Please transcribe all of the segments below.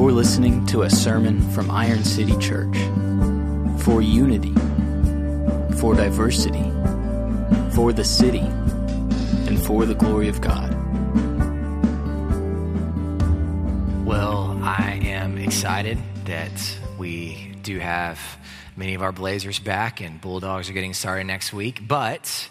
You're listening to a sermon from Iron City Church for unity, for diversity, for the city, and for the glory of God. Well, I am excited that we do have many of our Blazers back and Bulldogs are getting started next week. But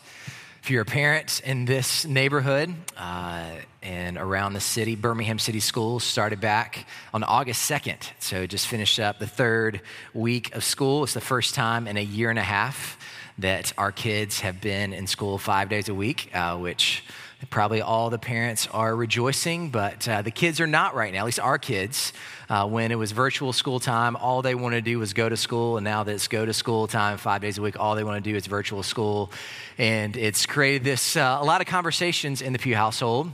if you're a parent in this neighborhood uh, and around the city, Birmingham City Schools started back on August 2nd. So just finished up the third week of school. It's the first time in a year and a half that our kids have been in school five days a week, uh, which Probably all the parents are rejoicing, but uh, the kids are not right now, at least our kids. Uh, when it was virtual school time, all they want to do was go to school. And now that it's go to school time five days a week, all they want to do is virtual school. And it's created this, uh, a lot of conversations in the Pew household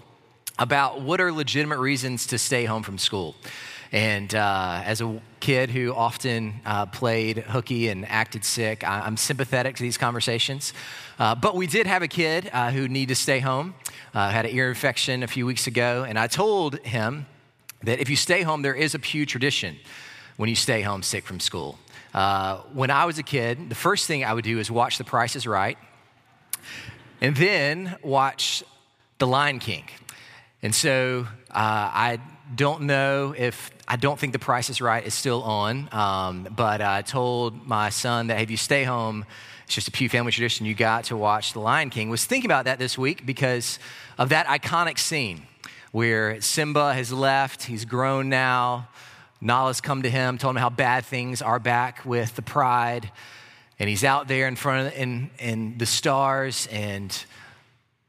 about what are legitimate reasons to stay home from school. And uh, as a kid who often uh, played hooky and acted sick, I- am sympathetic to these conversations. Uh, but we did have a kid uh, who needed to stay home, uh, had an ear infection a few weeks ago, and I told him that if you stay home, there is a Pew tradition when you stay home sick from school. Uh, when I was a kid, the first thing I would do is watch The Price is Right, and then watch The Lion King. And so I don't know if I don't think the price is right is still on, um, but I told my son that if you stay home, it's just a Pew family tradition. You got to watch The Lion King. Was thinking about that this week because of that iconic scene where Simba has left. He's grown now. Nala's come to him, told him how bad things are back with the pride, and he's out there in front of in, in the stars, and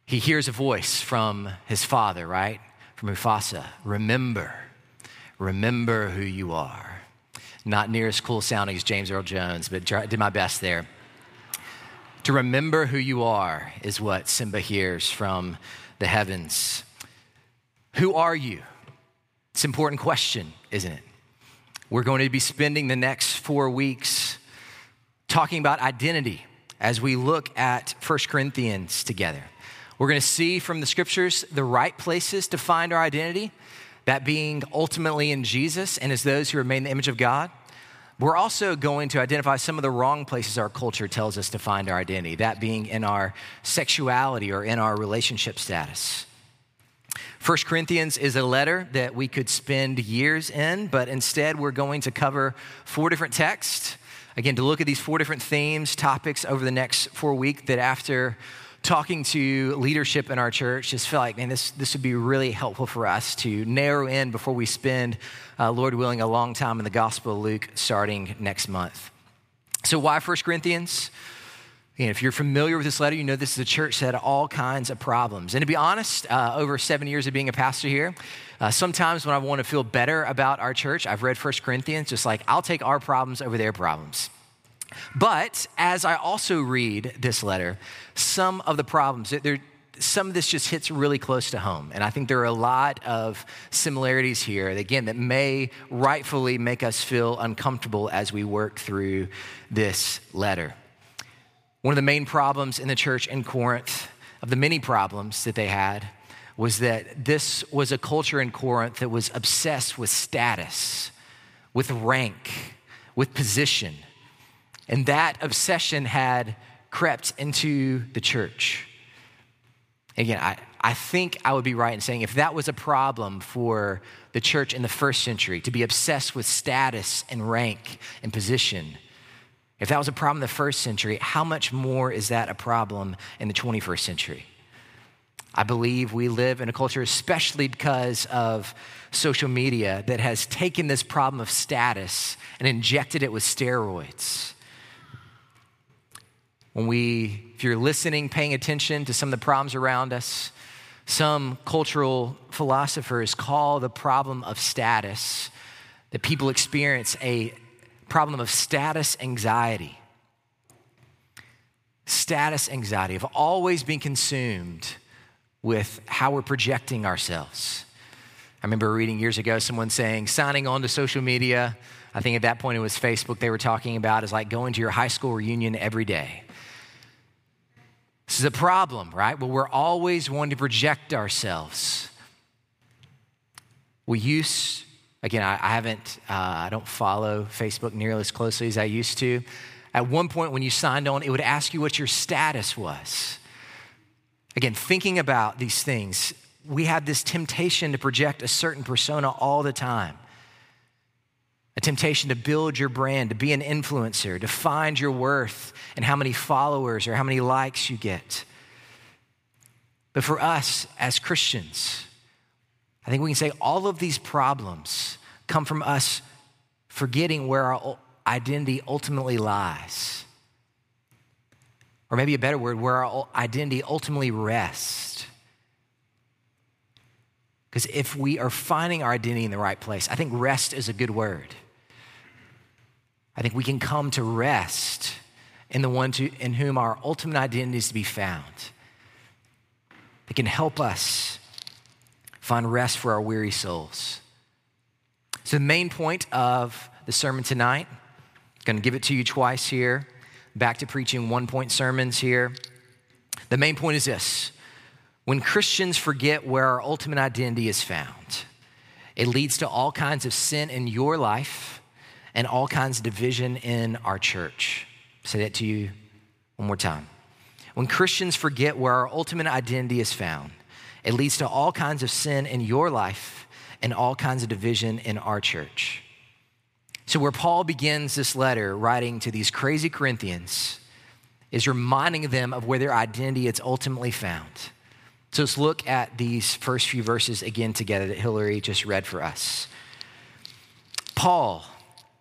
he hears a voice from his father, right? From Mufasa Remember, remember who you are. Not near as cool sounding as James Earl Jones, but did my best there. To remember who you are is what Simba hears from the heavens. Who are you? It's an important question, isn't it? We're going to be spending the next four weeks talking about identity as we look at 1 Corinthians together. We're going to see from the scriptures the right places to find our identity, that being ultimately in Jesus and as those who remain the image of God. We're also going to identify some of the wrong places our culture tells us to find our identity, that being in our sexuality or in our relationship status. First Corinthians is a letter that we could spend years in, but instead we're going to cover four different texts. Again, to look at these four different themes, topics over the next four weeks that after talking to leadership in our church, just feel like, man, this, this would be really helpful for us to narrow in before we spend, uh, Lord willing, a long time in the Gospel of Luke starting next month. So, why 1 Corinthians? If you're familiar with this letter, you know this is a church that had all kinds of problems. And to be honest, uh, over seven years of being a pastor here, uh, sometimes when I want to feel better about our church, I've read 1 Corinthians, just like I'll take our problems over their problems. But as I also read this letter, some of the problems, there, some of this just hits really close to home. And I think there are a lot of similarities here, again, that may rightfully make us feel uncomfortable as we work through this letter. One of the main problems in the church in Corinth, of the many problems that they had, was that this was a culture in Corinth that was obsessed with status, with rank, with position. And that obsession had crept into the church. Again, I, I think I would be right in saying if that was a problem for the church in the first century, to be obsessed with status and rank and position, if that was a problem in the first century, how much more is that a problem in the 21st century? I believe we live in a culture, especially because of social media, that has taken this problem of status and injected it with steroids when we, if you're listening, paying attention to some of the problems around us, some cultural philosophers call the problem of status that people experience a problem of status anxiety. Status anxiety, of always being consumed with how we're projecting ourselves. I remember reading years ago someone saying signing on to social media, I think at that point it was Facebook they were talking about, is like going to your high school reunion every day. This is a problem, right? Well, we're always wanting to project ourselves. We use, Again, I, I haven't, uh, I don't follow Facebook nearly as closely as I used to. At one point, when you signed on, it would ask you what your status was. Again, thinking about these things, we have this temptation to project a certain persona all the time a temptation to build your brand, to be an influencer, to find your worth and how many followers or how many likes you get. But for us as Christians, I think we can say all of these problems come from us forgetting where our identity ultimately lies. Or maybe a better word, where our identity ultimately rests. Because if we are finding our identity in the right place, I think rest is a good word. I think we can come to rest in the one to, in whom our ultimate identity is to be found. It can help us find rest for our weary souls. So, the main point of the sermon tonight, I'm going to give it to you twice here, back to preaching one point sermons here. The main point is this when Christians forget where our ultimate identity is found, it leads to all kinds of sin in your life and all kinds of division in our church. I'll say that to you one more time. When Christians forget where our ultimate identity is found, it leads to all kinds of sin in your life and all kinds of division in our church. So, where Paul begins this letter writing to these crazy Corinthians is reminding them of where their identity is ultimately found. So, let's look at these first few verses again together that Hillary just read for us. Paul,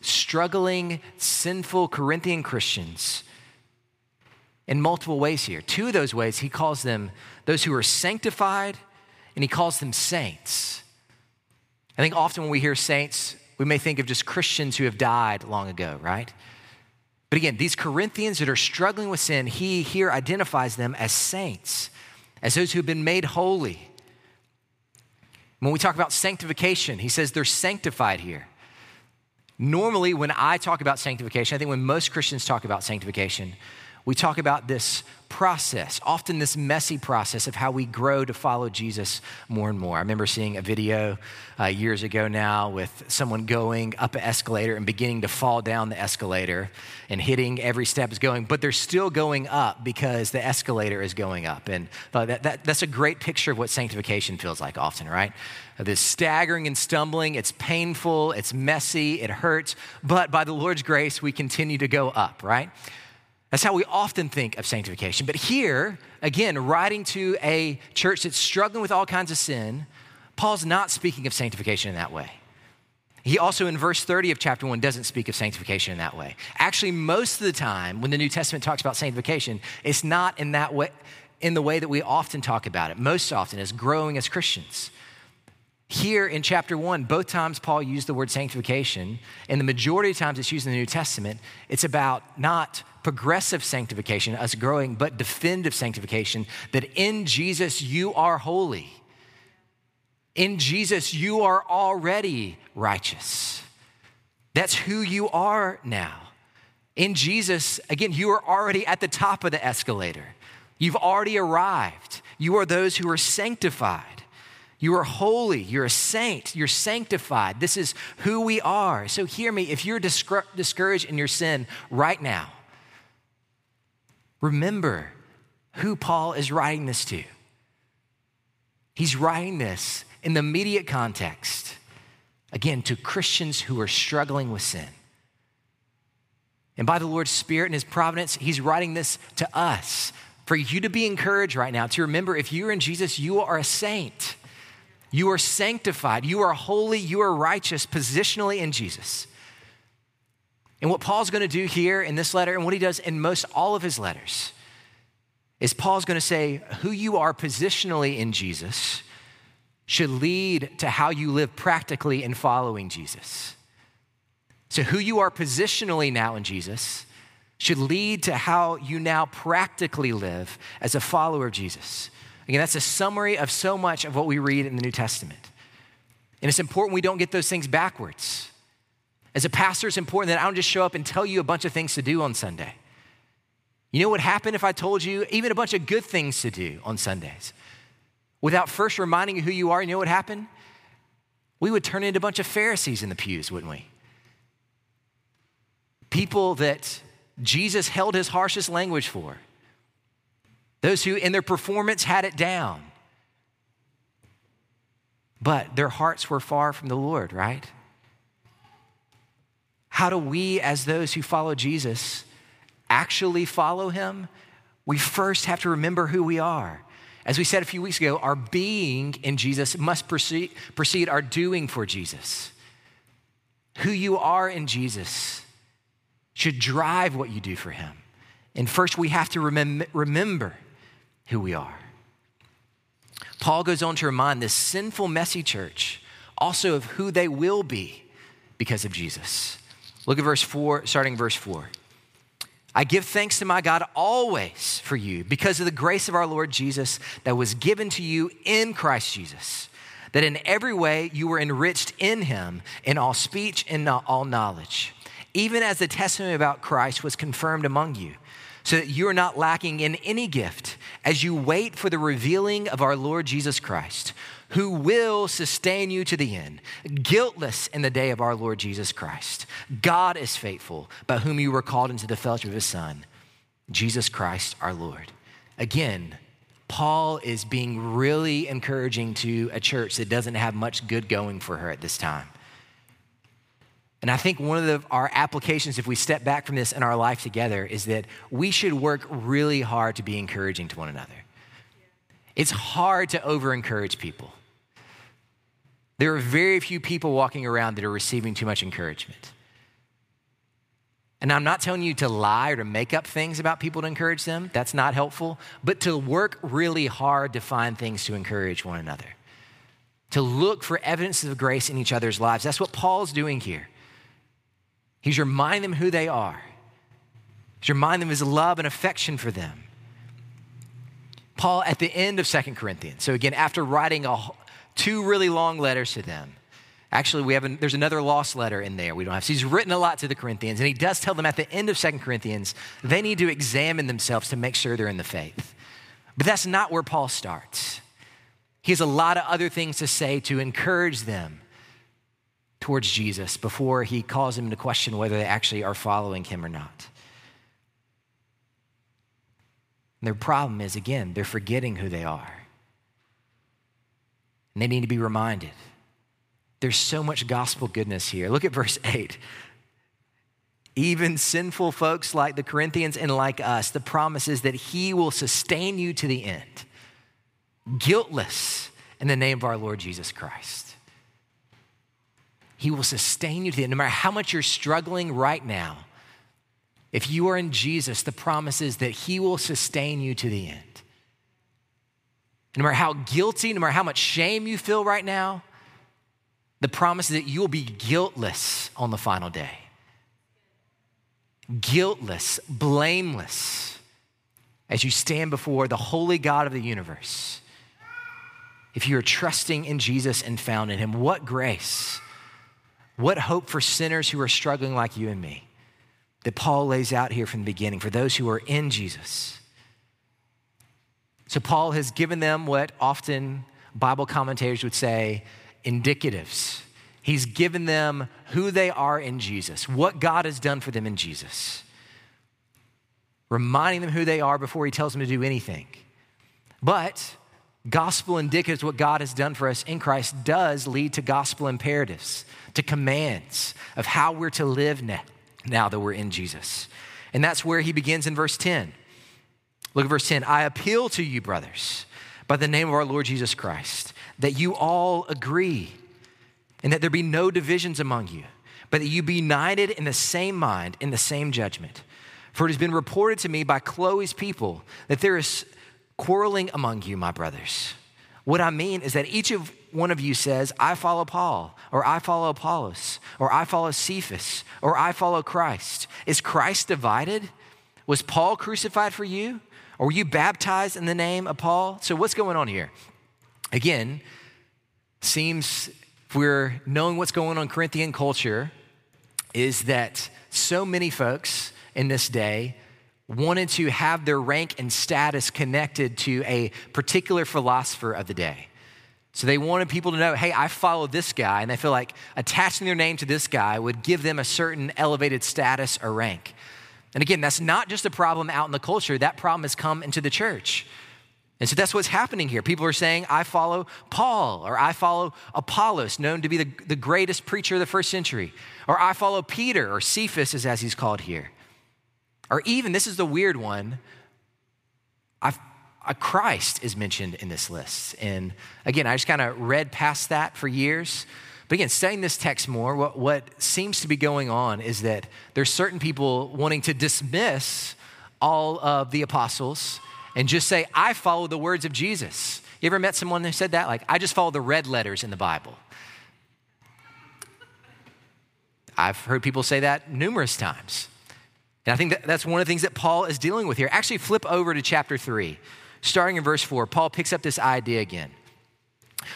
struggling, sinful Corinthian Christians in multiple ways here. Two of those ways, he calls them those who are sanctified and he calls them saints. I think often when we hear saints, we may think of just Christians who have died long ago, right? But again, these Corinthians that are struggling with sin, he here identifies them as saints, as those who have been made holy. When we talk about sanctification, he says they're sanctified here. Normally, when I talk about sanctification, I think when most Christians talk about sanctification, we talk about this process, often this messy process of how we grow to follow Jesus more and more. I remember seeing a video uh, years ago now with someone going up an escalator and beginning to fall down the escalator and hitting every step is going, but they're still going up because the escalator is going up. And uh, that, that, that's a great picture of what sanctification feels like often, right? this staggering and stumbling. It's painful, it's messy, it hurts, but by the Lord's grace, we continue to go up, right? That's how we often think of sanctification. But here, again, writing to a church that's struggling with all kinds of sin, Paul's not speaking of sanctification in that way. He also, in verse 30 of chapter 1, doesn't speak of sanctification in that way. Actually, most of the time, when the New Testament talks about sanctification, it's not in that way, in the way that we often talk about it. Most often, as growing as Christians. Here in chapter one, both times Paul used the word sanctification, and the majority of times it's used in the New Testament, it's about not progressive sanctification, us growing, but definitive sanctification, that in Jesus you are holy. In Jesus you are already righteous. That's who you are now. In Jesus, again, you are already at the top of the escalator. You've already arrived. You are those who are sanctified. You are holy. You're a saint. You're sanctified. This is who we are. So hear me. If you're discouraged in your sin right now, remember who Paul is writing this to. He's writing this in the immediate context, again, to Christians who are struggling with sin. And by the Lord's Spirit and His providence, He's writing this to us for you to be encouraged right now to remember if you're in Jesus, you are a saint. You are sanctified. You are holy. You are righteous positionally in Jesus. And what Paul's going to do here in this letter, and what he does in most all of his letters, is Paul's going to say who you are positionally in Jesus should lead to how you live practically in following Jesus. So, who you are positionally now in Jesus should lead to how you now practically live as a follower of Jesus. Again, that's a summary of so much of what we read in the New Testament. And it's important we don't get those things backwards. As a pastor, it's important that I don't just show up and tell you a bunch of things to do on Sunday. You know what happened if I told you even a bunch of good things to do on Sundays? Without first reminding you who you are, you know what happened? We would turn into a bunch of Pharisees in the pews, wouldn't we? People that Jesus held his harshest language for. Those who, in their performance, had it down. But their hearts were far from the Lord, right? How do we, as those who follow Jesus, actually follow him? We first have to remember who we are. As we said a few weeks ago, our being in Jesus must precede, precede our doing for Jesus. Who you are in Jesus should drive what you do for him. And first, we have to remem- remember who we are. Paul goes on to remind this sinful, messy church also of who they will be because of Jesus. Look at verse 4, starting verse 4. I give thanks to my God always for you because of the grace of our Lord Jesus that was given to you in Christ Jesus, that in every way you were enriched in him in all speech and all knowledge, even as the testimony about Christ was confirmed among you, so that you are not lacking in any gift as you wait for the revealing of our Lord Jesus Christ who will sustain you to the end, guiltless in the day of our Lord Jesus Christ. God is faithful, by whom you were called into the fellowship of his Son, Jesus Christ our Lord. Again, Paul is being really encouraging to a church that doesn't have much good going for her at this time. And I think one of the, our applications, if we step back from this in our life together, is that we should work really hard to be encouraging to one another. It's hard to over encourage people. There are very few people walking around that are receiving too much encouragement. And I'm not telling you to lie or to make up things about people to encourage them. That's not helpful. But to work really hard to find things to encourage one another, to look for evidence of grace in each other's lives. That's what Paul's doing here. He's reminding them who they are, he's reminding them of his love and affection for them. Paul, at the end of Second Corinthians, so again, after writing a, two really long letters to them. Actually, we have an, there's another lost letter in there. We don't have. So he's written a lot to the Corinthians, and he does tell them at the end of Second Corinthians they need to examine themselves to make sure they're in the faith. But that's not where Paul starts. He has a lot of other things to say to encourage them towards Jesus before he calls them to question whether they actually are following him or not. And their problem is, again, they're forgetting who they are. And they need to be reminded. There's so much gospel goodness here. Look at verse 8. Even sinful folks like the Corinthians and like us, the promise is that He will sustain you to the end, guiltless in the name of our Lord Jesus Christ. He will sustain you to the end. No matter how much you're struggling right now, if you are in Jesus, the promise is that He will sustain you to the end. No matter how guilty, no matter how much shame you feel right now, the promise is that you will be guiltless on the final day. Guiltless, blameless, as you stand before the holy God of the universe. If you are trusting in Jesus and found in Him, what grace, what hope for sinners who are struggling like you and me that Paul lays out here from the beginning for those who are in Jesus. So, Paul has given them what often Bible commentators would say indicatives. He's given them who they are in Jesus, what God has done for them in Jesus, reminding them who they are before he tells them to do anything. But gospel indicatives, what God has done for us in Christ, does lead to gospel imperatives, to commands of how we're to live now, that we're in Jesus. And that's where he begins in verse 10. Look at verse 10. I appeal to you, brothers, by the name of our Lord Jesus Christ, that you all agree and that there be no divisions among you, but that you be united in the same mind, in the same judgment. For it has been reported to me by Chloe's people that there is quarreling among you, my brothers. What I mean is that each of one of you says, I follow Paul, or I follow Apollos, or I follow Cephas, or I follow Christ, is Christ divided? Was Paul crucified for you? Or were you baptized in the name of Paul? So, what's going on here? Again, seems we're knowing what's going on in Corinthian culture, is that so many folks in this day wanted to have their rank and status connected to a particular philosopher of the day. So they wanted people to know, hey, I follow this guy, and they feel like attaching their name to this guy would give them a certain elevated status or rank. And again, that's not just a problem out in the culture, that problem has come into the church. And so that's what's happening here. People are saying, I follow Paul, or I follow Apollos, known to be the, the greatest preacher of the first century, or I follow Peter, or Cephas, is as he's called here. Or even, this is the weird one, I, a uh, Christ is mentioned in this list. And again, I just kind of read past that for years. But again, studying this text more, what, what seems to be going on is that there's certain people wanting to dismiss all of the apostles and just say, I follow the words of Jesus. You ever met someone who said that? Like, I just follow the red letters in the Bible. I've heard people say that numerous times. And I think that that's one of the things that Paul is dealing with here. Actually, flip over to chapter 3. Starting in verse 4, Paul picks up this idea again.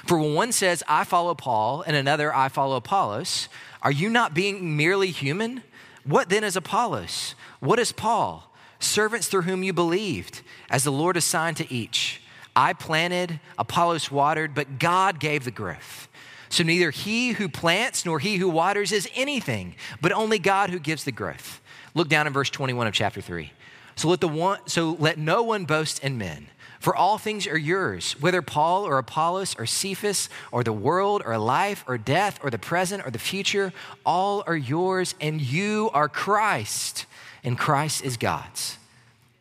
For when one says, I follow Paul, and another, I follow Apollos, are you not being merely human? What then is Apollos? What is Paul? Servants through whom you believed, as the Lord assigned to each. I planted, Apollos watered, but God gave the growth. So neither he who plants nor he who waters is anything, but only God who gives the growth. Look down in verse 21 of chapter 3. So let, the one, so let no one boast in men, for all things are yours, whether Paul or Apollos or Cephas or the world or life or death or the present or the future, all are yours, and you are Christ, and Christ is God's.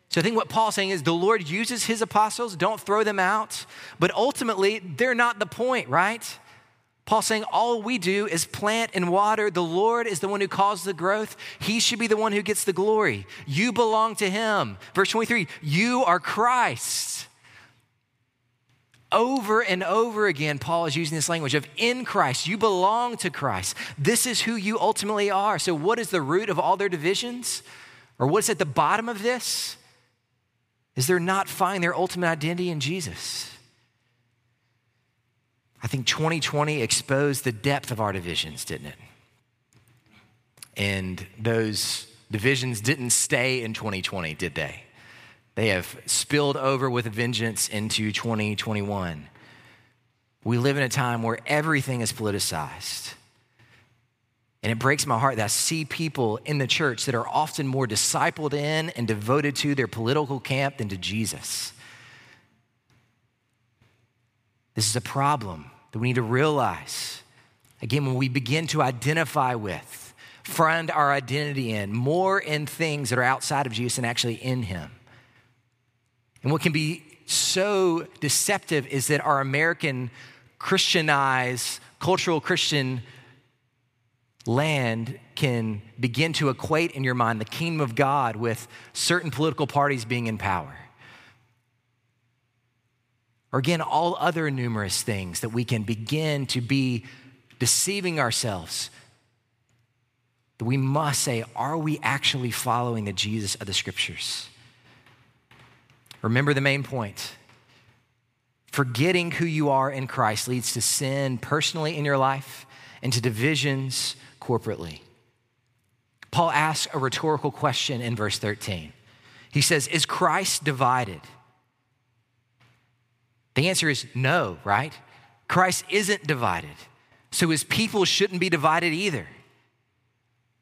So I think what Paul's saying is the Lord uses his apostles, don't throw them out, but ultimately they're not the point, right? Paul's saying all we do is plant and water. The Lord is the one who causes the growth. He should be the one who gets the glory. You belong to Him. Verse 23 you are Christ. Over and over again, Paul is using this language of in Christ. You belong to Christ. This is who you ultimately are. So, what is the root of all their divisions? Or what's at the bottom of this? Is they're not finding their ultimate identity in Jesus. I think 2020 exposed the depth of our divisions, didn't it? And those divisions didn't stay in 2020, did they? They have spilled over with vengeance into 2021. We live in a time where everything is politicized. And it breaks my heart that I see people in the church that are often more discipled in and devoted to their political camp than to Jesus. This is a problem that we need to realize. Again, when we begin to identify with, find our identity in, more in things that are outside of Jesus and actually in Him. And what can be so deceptive is that our American Christianized, cultural Christian land can begin to equate in your mind the kingdom of God with certain political parties being in power or again, all other numerous things that we can begin to be deceiving ourselves. That we must say, are we actually following the Jesus of the scriptures? Remember the main point. Forgetting who you are in Christ leads to sin personally in your life and to divisions corporately. Paul asks a rhetorical question in verse 13. He says, Is Christ divided? The answer is no, right? Christ isn't divided. So his people shouldn't be divided either.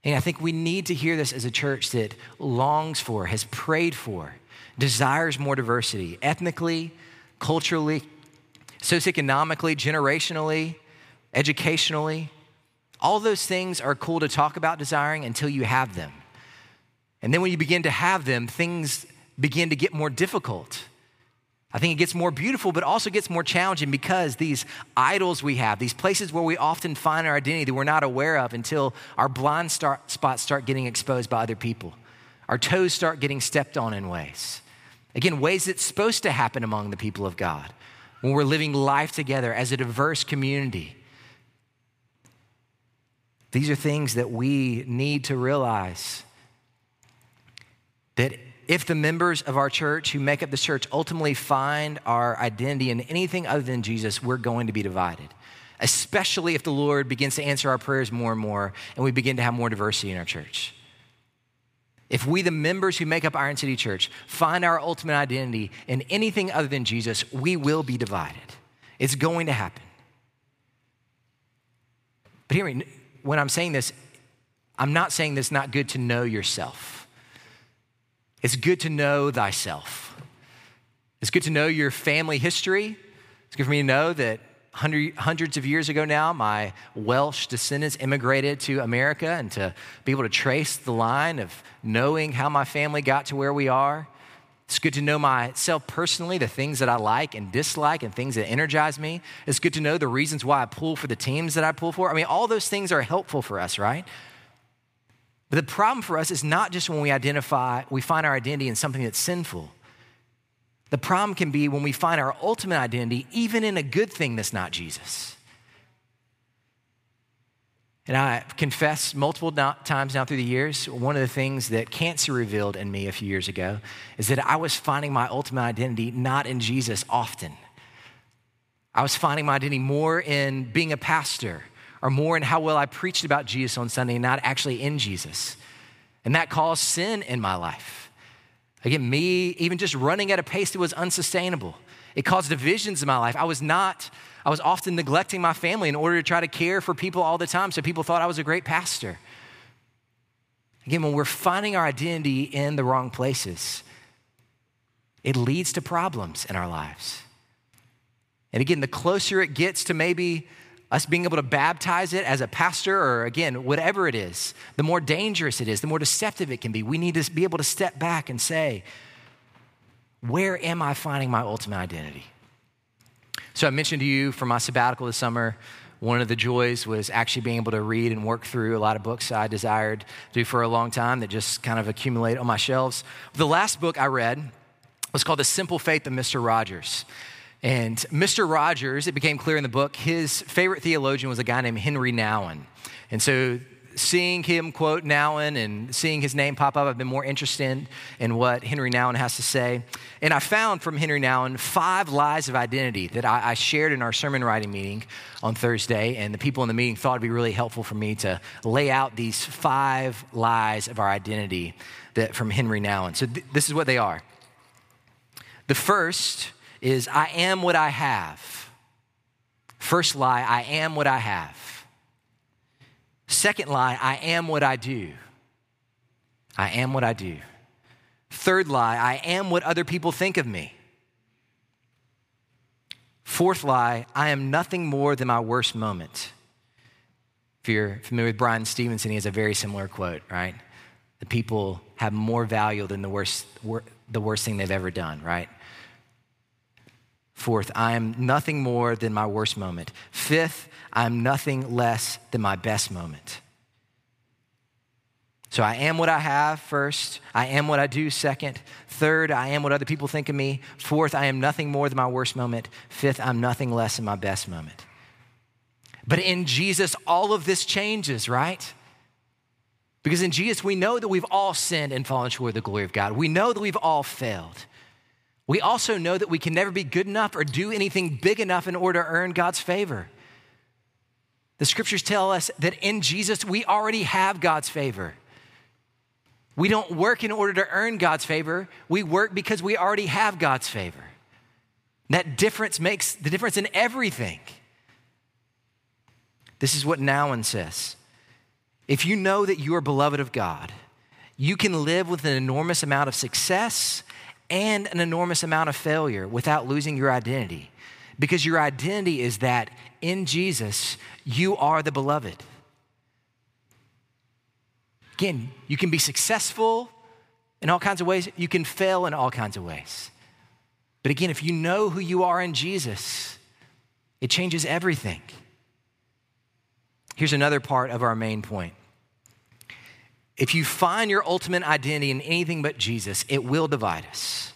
And I think we need to hear this as a church that longs for, has prayed for, desires more diversity ethnically, culturally, socioeconomically, generationally, educationally. All those things are cool to talk about desiring until you have them. And then when you begin to have them, things begin to get more difficult. I think it gets more beautiful, but also gets more challenging because these idols we have, these places where we often find our identity that we're not aware of until our blind start, spots start getting exposed by other people. Our toes start getting stepped on in ways. Again, ways that's supposed to happen among the people of God. when we're living life together as a diverse community. These are things that we need to realize that if the members of our church who make up the church ultimately find our identity in anything other than Jesus, we're going to be divided. Especially if the Lord begins to answer our prayers more and more and we begin to have more diversity in our church. If we, the members who make up Iron City Church, find our ultimate identity in anything other than Jesus, we will be divided. It's going to happen. But hear me, when I'm saying this, I'm not saying this not good to know yourself. It's good to know thyself. It's good to know your family history. It's good for me to know that hundred, hundreds of years ago now, my Welsh descendants immigrated to America and to be able to trace the line of knowing how my family got to where we are. It's good to know myself personally, the things that I like and dislike and things that energize me. It's good to know the reasons why I pull for the teams that I pull for. I mean, all those things are helpful for us, right? But the problem for us is not just when we identify, we find our identity in something that's sinful. The problem can be when we find our ultimate identity, even in a good thing that's not Jesus. And I confess multiple times now through the years, one of the things that cancer revealed in me a few years ago is that I was finding my ultimate identity not in Jesus often. I was finding my identity more in being a pastor or more in how well I preached about Jesus on Sunday, not actually in Jesus. And that caused sin in my life. Again, me even just running at a pace that was unsustainable. It caused divisions in my life. I was not, I was often neglecting my family in order to try to care for people all the time, so people thought I was a great pastor. Again, when we're finding our identity in the wrong places, it leads to problems in our lives. And again, the closer it gets to maybe us being able to baptize it as a pastor or again, whatever it is, the more dangerous it is, the more deceptive it can be. We need to be able to step back and say, where am I finding my ultimate identity? So I mentioned to you from my sabbatical this summer, one of the joys was actually being able to read and work through a lot of books I desired to do for a long time that just kind of accumulate on my shelves. The last book I read was called The Simple Faith of Mr. Rogers. And Mr. Rogers, it became clear in the book, his favorite theologian was a guy named Henri Nouwen. And so seeing him quote Nouwen and seeing his name pop up, I've been more interested in what Henri Nouwen has to say. And I found from Henri Nouwen five lies of identity that I, I, shared in our sermon writing meeting on Thursday. And the people in the meeting thought it'd be really helpful for me to lay out these five lies of our identity that, from Henri Nouwen. So th- this is what they are. The first is I am what I have. First lie, I am what I have. Second lie, I am what I do. I am what I do. Third lie, I am what other people think of me. Fourth lie, I am nothing more than my worst moment. If you're familiar with Bryan Stevenson, he has a very similar quote, right? The people have more value than the worst, the worst thing they've ever done, right? Fourth, I am nothing more than my worst moment. Fifth, I am nothing less than my best moment. So I am what I have first. I am what I do second. Third, I am what other people think of me. Fourth, I am nothing more than my worst moment. Fifth, I'm nothing less than my best moment. But in Jesus, all of this changes, right? Because in Jesus, we know that we've all sinned and fallen short of the glory of God. We know that we've all failed. We also know that we can never be good enough or do anything big enough in order to earn God's favor. The scriptures tell us that in Jesus, we already have God's favor. We don't work in order to earn God's favor, we work because we already have God's favor. that difference makes the difference in everything. This is what Nouwen says. If you know that you are beloved of God, you can live with an enormous amount of success and an enormous amount of failure without losing your identity. Because your identity is that in Jesus, you are the beloved. Again, you can be successful in all kinds of ways, you can fail in all kinds of ways. But again, if you know who you are in Jesus, it changes everything. Here's another part of our main point. If you find your ultimate identity in anything but Jesus, it will divide us.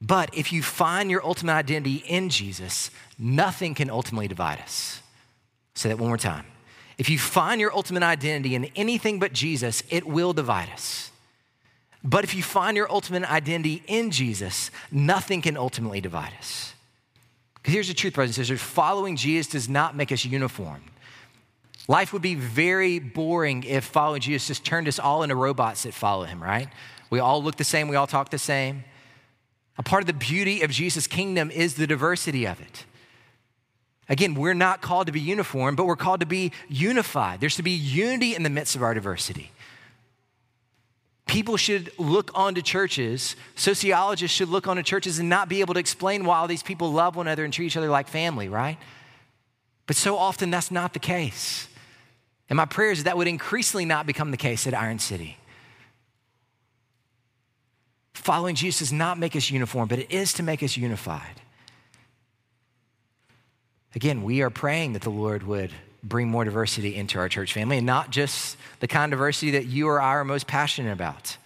But if you find your ultimate identity in Jesus, nothing can ultimately divide us. Say that one more time. If you find your ultimate identity in anything but Jesus, it will divide us. But if you find your ultimate identity in Jesus, nothing can ultimately divide us. Because here's the truth, brothers and sisters following Jesus does not make us uniform. Life would be very boring if following Jesus just turned us all into robots that follow him, right? We all look the same, we all talk the same. A part of the beauty of Jesus' kingdom is the diversity of it. Again, we're not called to be uniform, but we're called to be unified. There's to be unity in the midst of our diversity. People should look onto churches, sociologists should look onto churches and not be able to explain why all these people love one another and treat each other like family, right? But so often that's not the case. And my prayer is that would increasingly not become the case at Iron City. Following Jesus does not make us uniform, but it is to make us unified. Again, we are praying that the Lord would bring more diversity into our church family and not just the kind of diversity that you or I are most passionate about.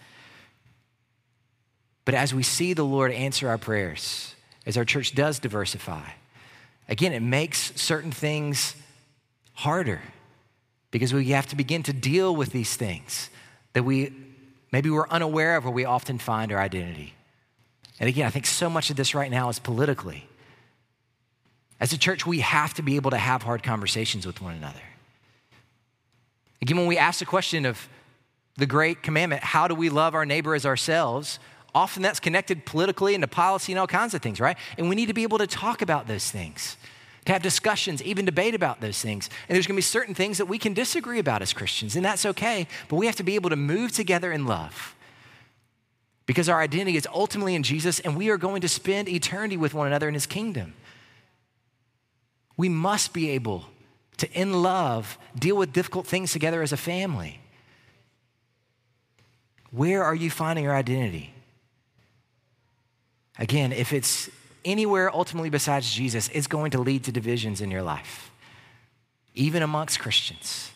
But as we see the Lord answer our prayers, as our church does diversify, again, it makes certain things harder because we have to begin to deal with these things that we maybe we're unaware of where we often find our identity. And again, I think so much of this right now is politically. As a church, we have to be able to have hard conversations with one another. Again, when we ask the question of the great commandment, how do we love our neighbor as ourselves? Often that's connected politically into policy and all kinds of things, right? And we need to be able to talk about those things, to have discussions, even debate about those things. And there's gonna be certain things that we can disagree about as Christians, and that's okay, but we have to be able to move together in love because our identity is ultimately in Jesus, and we are going to spend eternity with one another in his kingdom we must be able to, in love, deal with difficult things together as a family. Where are you finding your identity? Again, if it's anywhere ultimately besides Jesus, is going to lead to divisions in your life, even amongst Christians.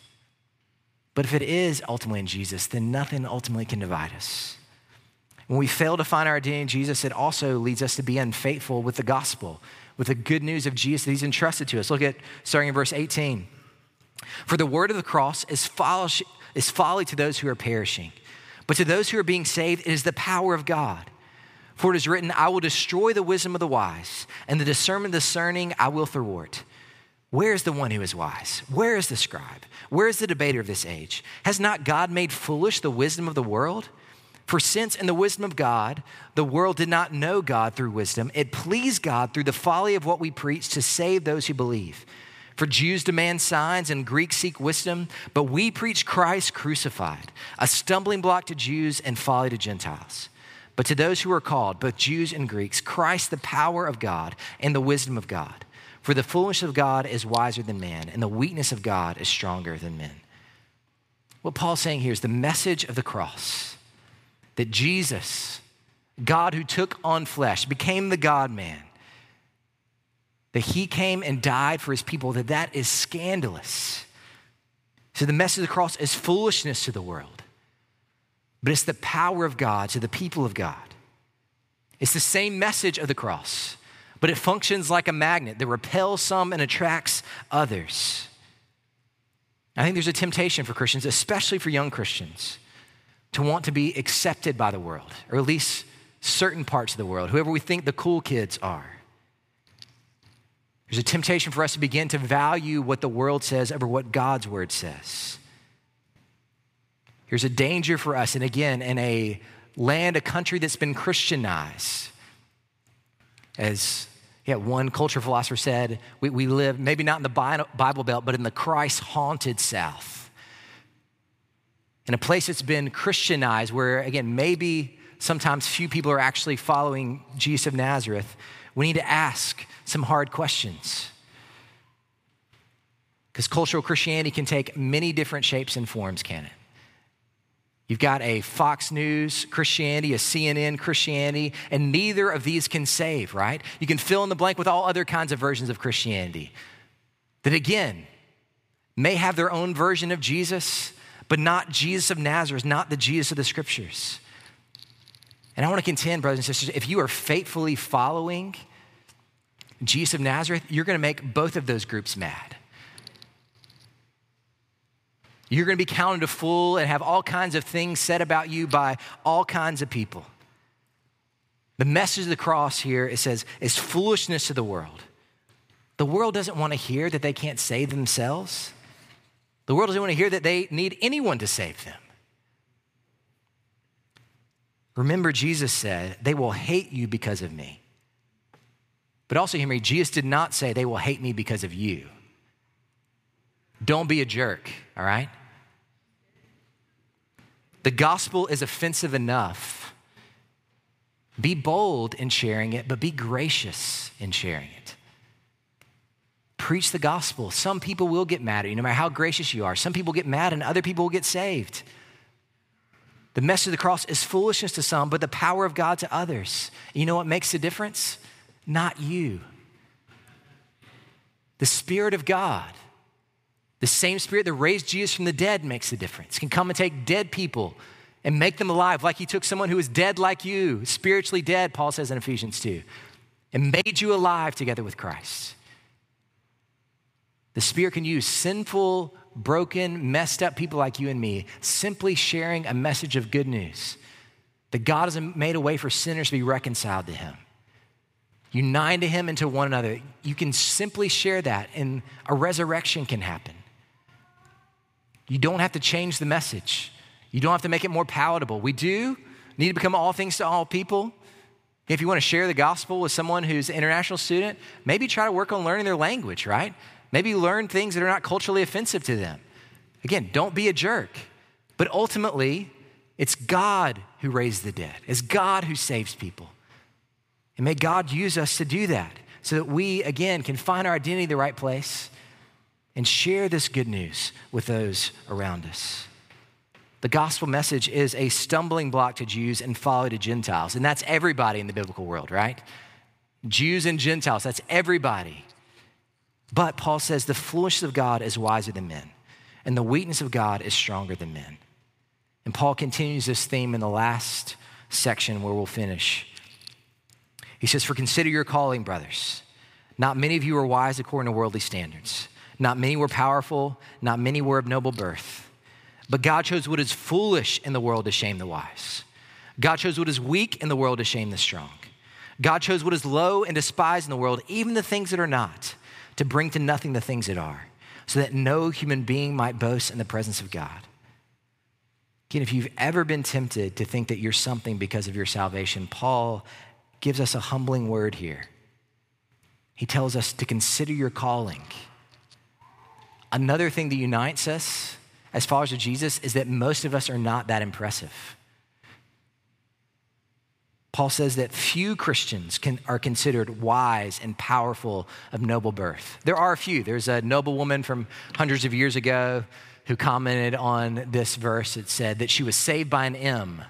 But if it is ultimately in Jesus, then nothing ultimately can divide us. When we fail to find our identity in Jesus, it also leads us to be unfaithful with the gospel with the good news of Jesus that he's entrusted to us. Look at starting in verse 18. For the word of the cross is folly, is folly to those who are perishing, but to those who are being saved, it is the power of God. For it is written, I will destroy the wisdom of the wise, and the discernment of discerning I will thwart. Where is the one who is wise? Where is the scribe? Where is the debater of this age? Has not God made foolish the wisdom of the world? For since in the wisdom of God, the world did not know God through wisdom, it pleased God through the folly of what we preach to save those who believe. For Jews demand signs and Greeks seek wisdom, but we preach Christ crucified, a stumbling block to Jews and folly to Gentiles. But to those who are called, both Jews and Greeks, Christ the power of God and the wisdom of God. For the foolishness of God is wiser than man, and the weakness of God is stronger than men. What Paul's saying here is the message of the cross that Jesus, God who took on flesh, became the God man, that he came and died for his people, that that is scandalous. So the message of the cross is foolishness to the world, but it's the power of God to the people of God. It's the same message of the cross, but it functions like a magnet that repels some and attracts others. I think there's a temptation for Christians, especially for young Christians, to want to be accepted by the world, or at least certain parts of the world, whoever we think the cool kids are. There's a temptation for us to begin to value what the world says over what God's word says. Here's a danger for us, and again, in a land, a country that's been Christianized. As yeah, one culture philosopher said, we, we live maybe not in the Bible Belt, but in the Christ haunted South in a place that's been Christianized, where again, maybe sometimes few people are actually following Jesus of Nazareth, we need to ask some hard questions. Because cultural Christianity can take many different shapes and forms, can it? You've got a Fox News Christianity, a CNN Christianity, and neither of these can save, right? You can fill in the blank with all other kinds of versions of Christianity that, again, may have their own version of Jesus, but not Jesus of Nazareth, not the Jesus of the scriptures. And I want to contend, brothers and sisters, if you are faithfully following Jesus of Nazareth, you're going to make both of those groups mad. You're going to be counted a fool and have all kinds of things said about you by all kinds of people. The message of the cross here, it says, is foolishness to the world. The world doesn't want to hear that they can't save themselves. The world doesn't want to hear that they need anyone to save them. Remember, Jesus said, They will hate you because of me. But also, hear me, Jesus did not say, They will hate me because of you. Don't be a jerk, all right? The gospel is offensive enough. Be bold in sharing it, but be gracious in sharing it. Preach the gospel. Some people will get mad at you, no matter how gracious you are. Some people get mad, and other people will get saved. The message of the cross is foolishness to some, but the power of God to others. You know what makes the difference? Not you. The Spirit of God, the same Spirit that raised Jesus from the dead, makes a difference. Can come and take dead people and make them alive, like He took someone who was dead like you, spiritually dead, Paul says in Ephesians 2, and made you alive together with Christ. The Spirit can use sinful, broken, messed up people like you and me simply sharing a message of good news that God has made a way for sinners to be reconciled to Him. Unite to Him and to one another. You can simply share that, and a resurrection can happen. You don't have to change the message, you don't have to make it more palatable. We do need to become all things to all people. If you want to share the gospel with someone who's an international student, maybe try to work on learning their language, right? Maybe learn things that are not culturally offensive to them. Again, don't be a jerk. But ultimately, it's God who raised the dead, it's God who saves people. And may God use us to do that so that we, again, can find our identity the right place and share this good news with those around us. The gospel message is a stumbling block to Jews and folly to Gentiles. And that's everybody in the biblical world, right? Jews and Gentiles, that's everybody. But Paul says the foolishness of God is wiser than men, and the weakness of God is stronger than men. And Paul continues this theme in the last section where we'll finish. He says, For consider your calling, brothers. Not many of you are wise according to worldly standards. Not many were powerful. Not many were of noble birth. But God chose what is foolish in the world to shame the wise. God chose what is weak in the world to shame the strong. God chose what is low and despised in the world, even the things that are not to bring to nothing the things that are, so that no human being might boast in the presence of God. Again, if you've ever been tempted to think that you're something because of your salvation, Paul gives us a humbling word here. He tells us to consider your calling. Another thing that unites us as followers of Jesus is that most of us are not that impressive. Paul says that few Christians can, are considered wise and powerful of noble birth. There are a few. There's a noble woman from hundreds of years ago who commented on this verse. It said that she was saved by an M.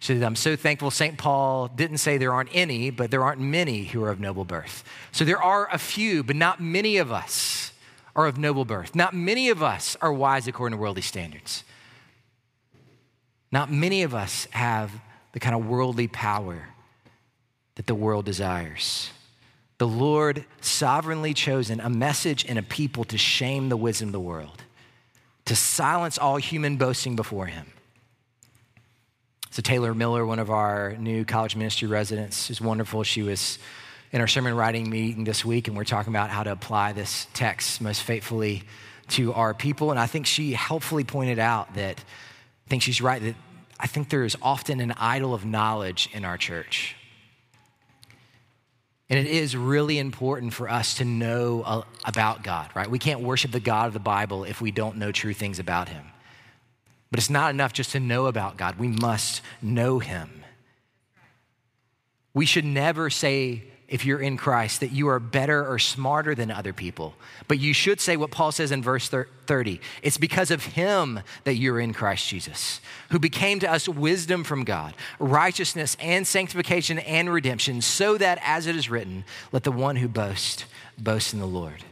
She said, I'm so thankful St. Paul didn't say there aren't any, but there aren't many who are of noble birth. So there are a few, but not many of us are of noble birth. Not many of us are wise according to worldly standards. Not many of us have the kind of worldly power that the world desires. The Lord sovereignly chosen a message and a people to shame the wisdom of the world, to silence all human boasting before him. So, Taylor Miller, one of our new college ministry residents, is wonderful. She was in our sermon writing meeting this week, and we're talking about how to apply this text most faithfully to our people. And I think she helpfully pointed out that I think she's right that I think there is often an idol of knowledge in our church. And it is really important for us to know uh, about God, right? We can't worship the God of the Bible if we don't know true things about Him. But it's not enough just to know about God, we must know Him. We should never say if you're in Christ, that you are better or smarter than other people. But you should say what Paul says in verse 30 it's because of him that you're in Christ Jesus, who became to us wisdom from God, righteousness and sanctification and redemption, so that, as it is written, let the one who boasts boast in the Lord.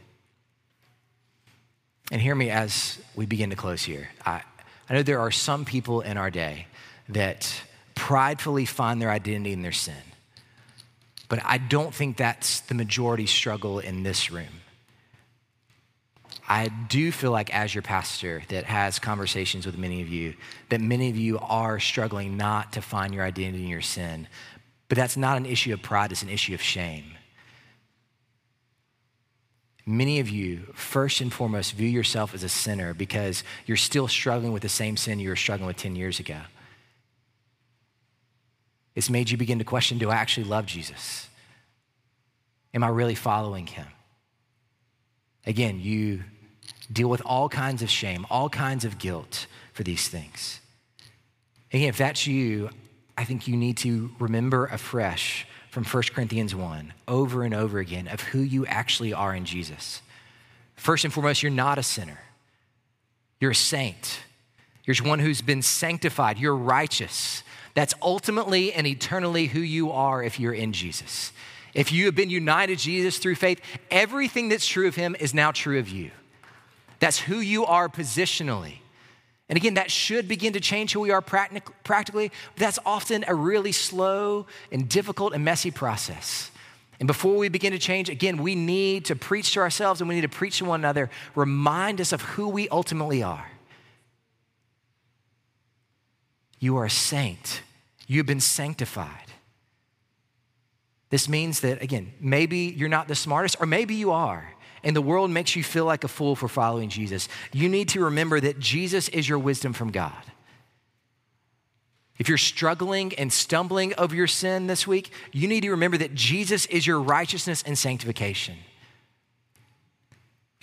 And hear me as we begin to close here. I, I know there are some people in our day that pridefully find their identity in their sin. But I don't think that's the majority struggle in this room. I do feel like, as your pastor that has conversations with many of you, that many of you are struggling not to find your identity in your sin. But that's not an issue of pride, it's an issue of shame. Many of you, first and foremost, view yourself as a sinner because you're still struggling with the same sin you were struggling with 10 years ago. It's made you begin to question do I actually love Jesus? Am I really following him? Again, you deal with all kinds of shame, all kinds of guilt for these things. Again, if that's you, I think you need to remember afresh from 1 Corinthians 1 over and over again of who you actually are in Jesus. First and foremost, you're not a sinner, you're a saint. You're one who's been sanctified, you're righteous. That's ultimately and eternally who you are if you're in Jesus. If you have been united to Jesus through faith, everything that's true of him is now true of you. That's who you are positionally. And again, that should begin to change who we are practically, but that's often a really slow and difficult and messy process. And before we begin to change, again, we need to preach to ourselves and we need to preach to one another, remind us of who we ultimately are. You are a saint, you've been sanctified. This means that, again, maybe you're not the smartest, or maybe you are and the world makes you feel like a fool for following Jesus, you need to remember that Jesus is your wisdom from God. If you're struggling and stumbling over your sin this week, you need to remember that Jesus is your righteousness and sanctification.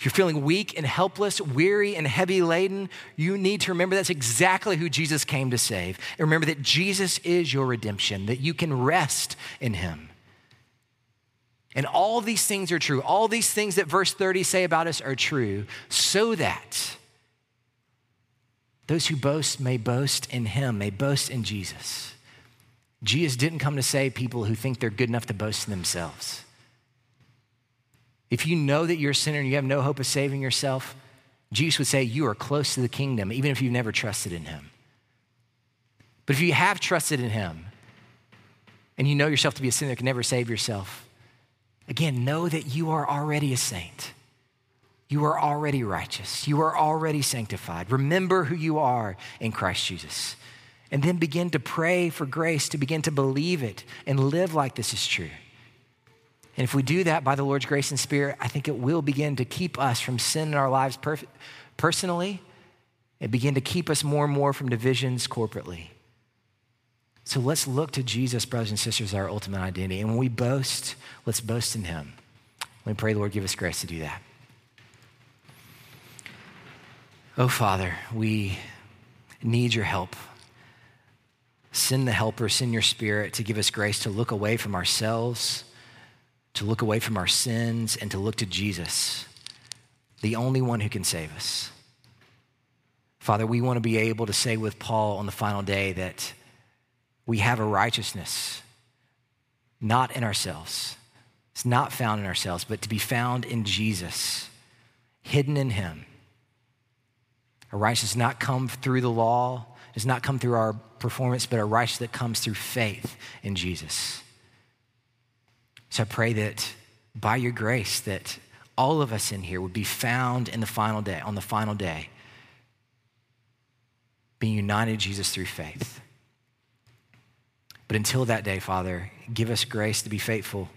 If you're feeling weak and helpless, weary and heavy laden, you need to remember that's exactly who Jesus came to save. And remember that Jesus is your redemption, that you can rest in him. And all these things are true. All these things that verse 30 say about us are true, so that those who boast may boast in him, may boast in Jesus. Jesus didn't come to save people who think they're good enough to boast in themselves. If you know that you're a sinner and you have no hope of saving yourself, Jesus would say you are close to the kingdom, even if you've never trusted in him. But if you have trusted in him and you know yourself to be a sinner that can never save yourself, Again, know that you are already a saint. You are already righteous. You are already sanctified. Remember who you are in Christ Jesus. And then begin to pray for grace to begin to believe it and live like this is true. And if we do that by the Lord's grace and Spirit, I think it will begin to keep us from sin in our lives personally and begin to keep us more and more from divisions corporately. So let's look to Jesus, brothers and sisters, our ultimate identity. And when we boast, let's boast in Him. Let me pray, Lord, give us grace to do that. Oh, Father, we need your help. Send the helper, send your spirit to give us grace to look away from ourselves, to look away from our sins, and to look to Jesus, the only one who can save us. Father, we want to be able to say with Paul on the final day that we have a righteousness not in ourselves. It's not found in ourselves, but to be found in Jesus, hidden in Him. A righteousness not come through the law, does not come through our performance, but a righteousness that comes through faith in Jesus. So I pray that by your grace, that all of us in here would be found in the final day, on the final day, being united Jesus through faith. But until that day, Father, give us grace to be faithful,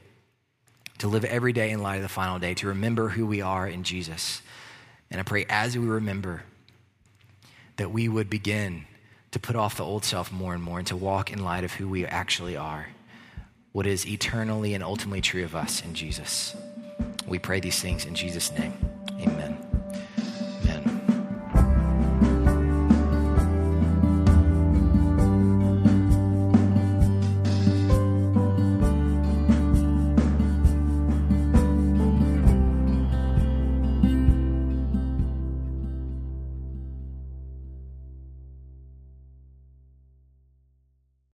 to live every day in light of the final day, to remember who we are in Jesus. And I pray as we remember that we would begin to put off the old self more and more and to walk in light of who we actually are, what is eternally and ultimately true of us in Jesus. We pray these things in Jesus' name. Amen.